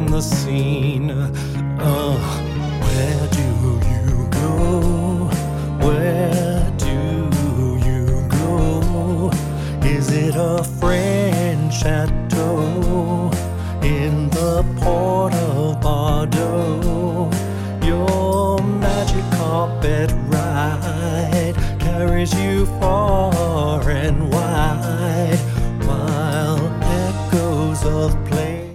on the scene. Uh, where do you go? Where do you go? Is it a French chateau in the port of Bordeaux? Your magic carpet ride carries you far and wide, while echoes of play.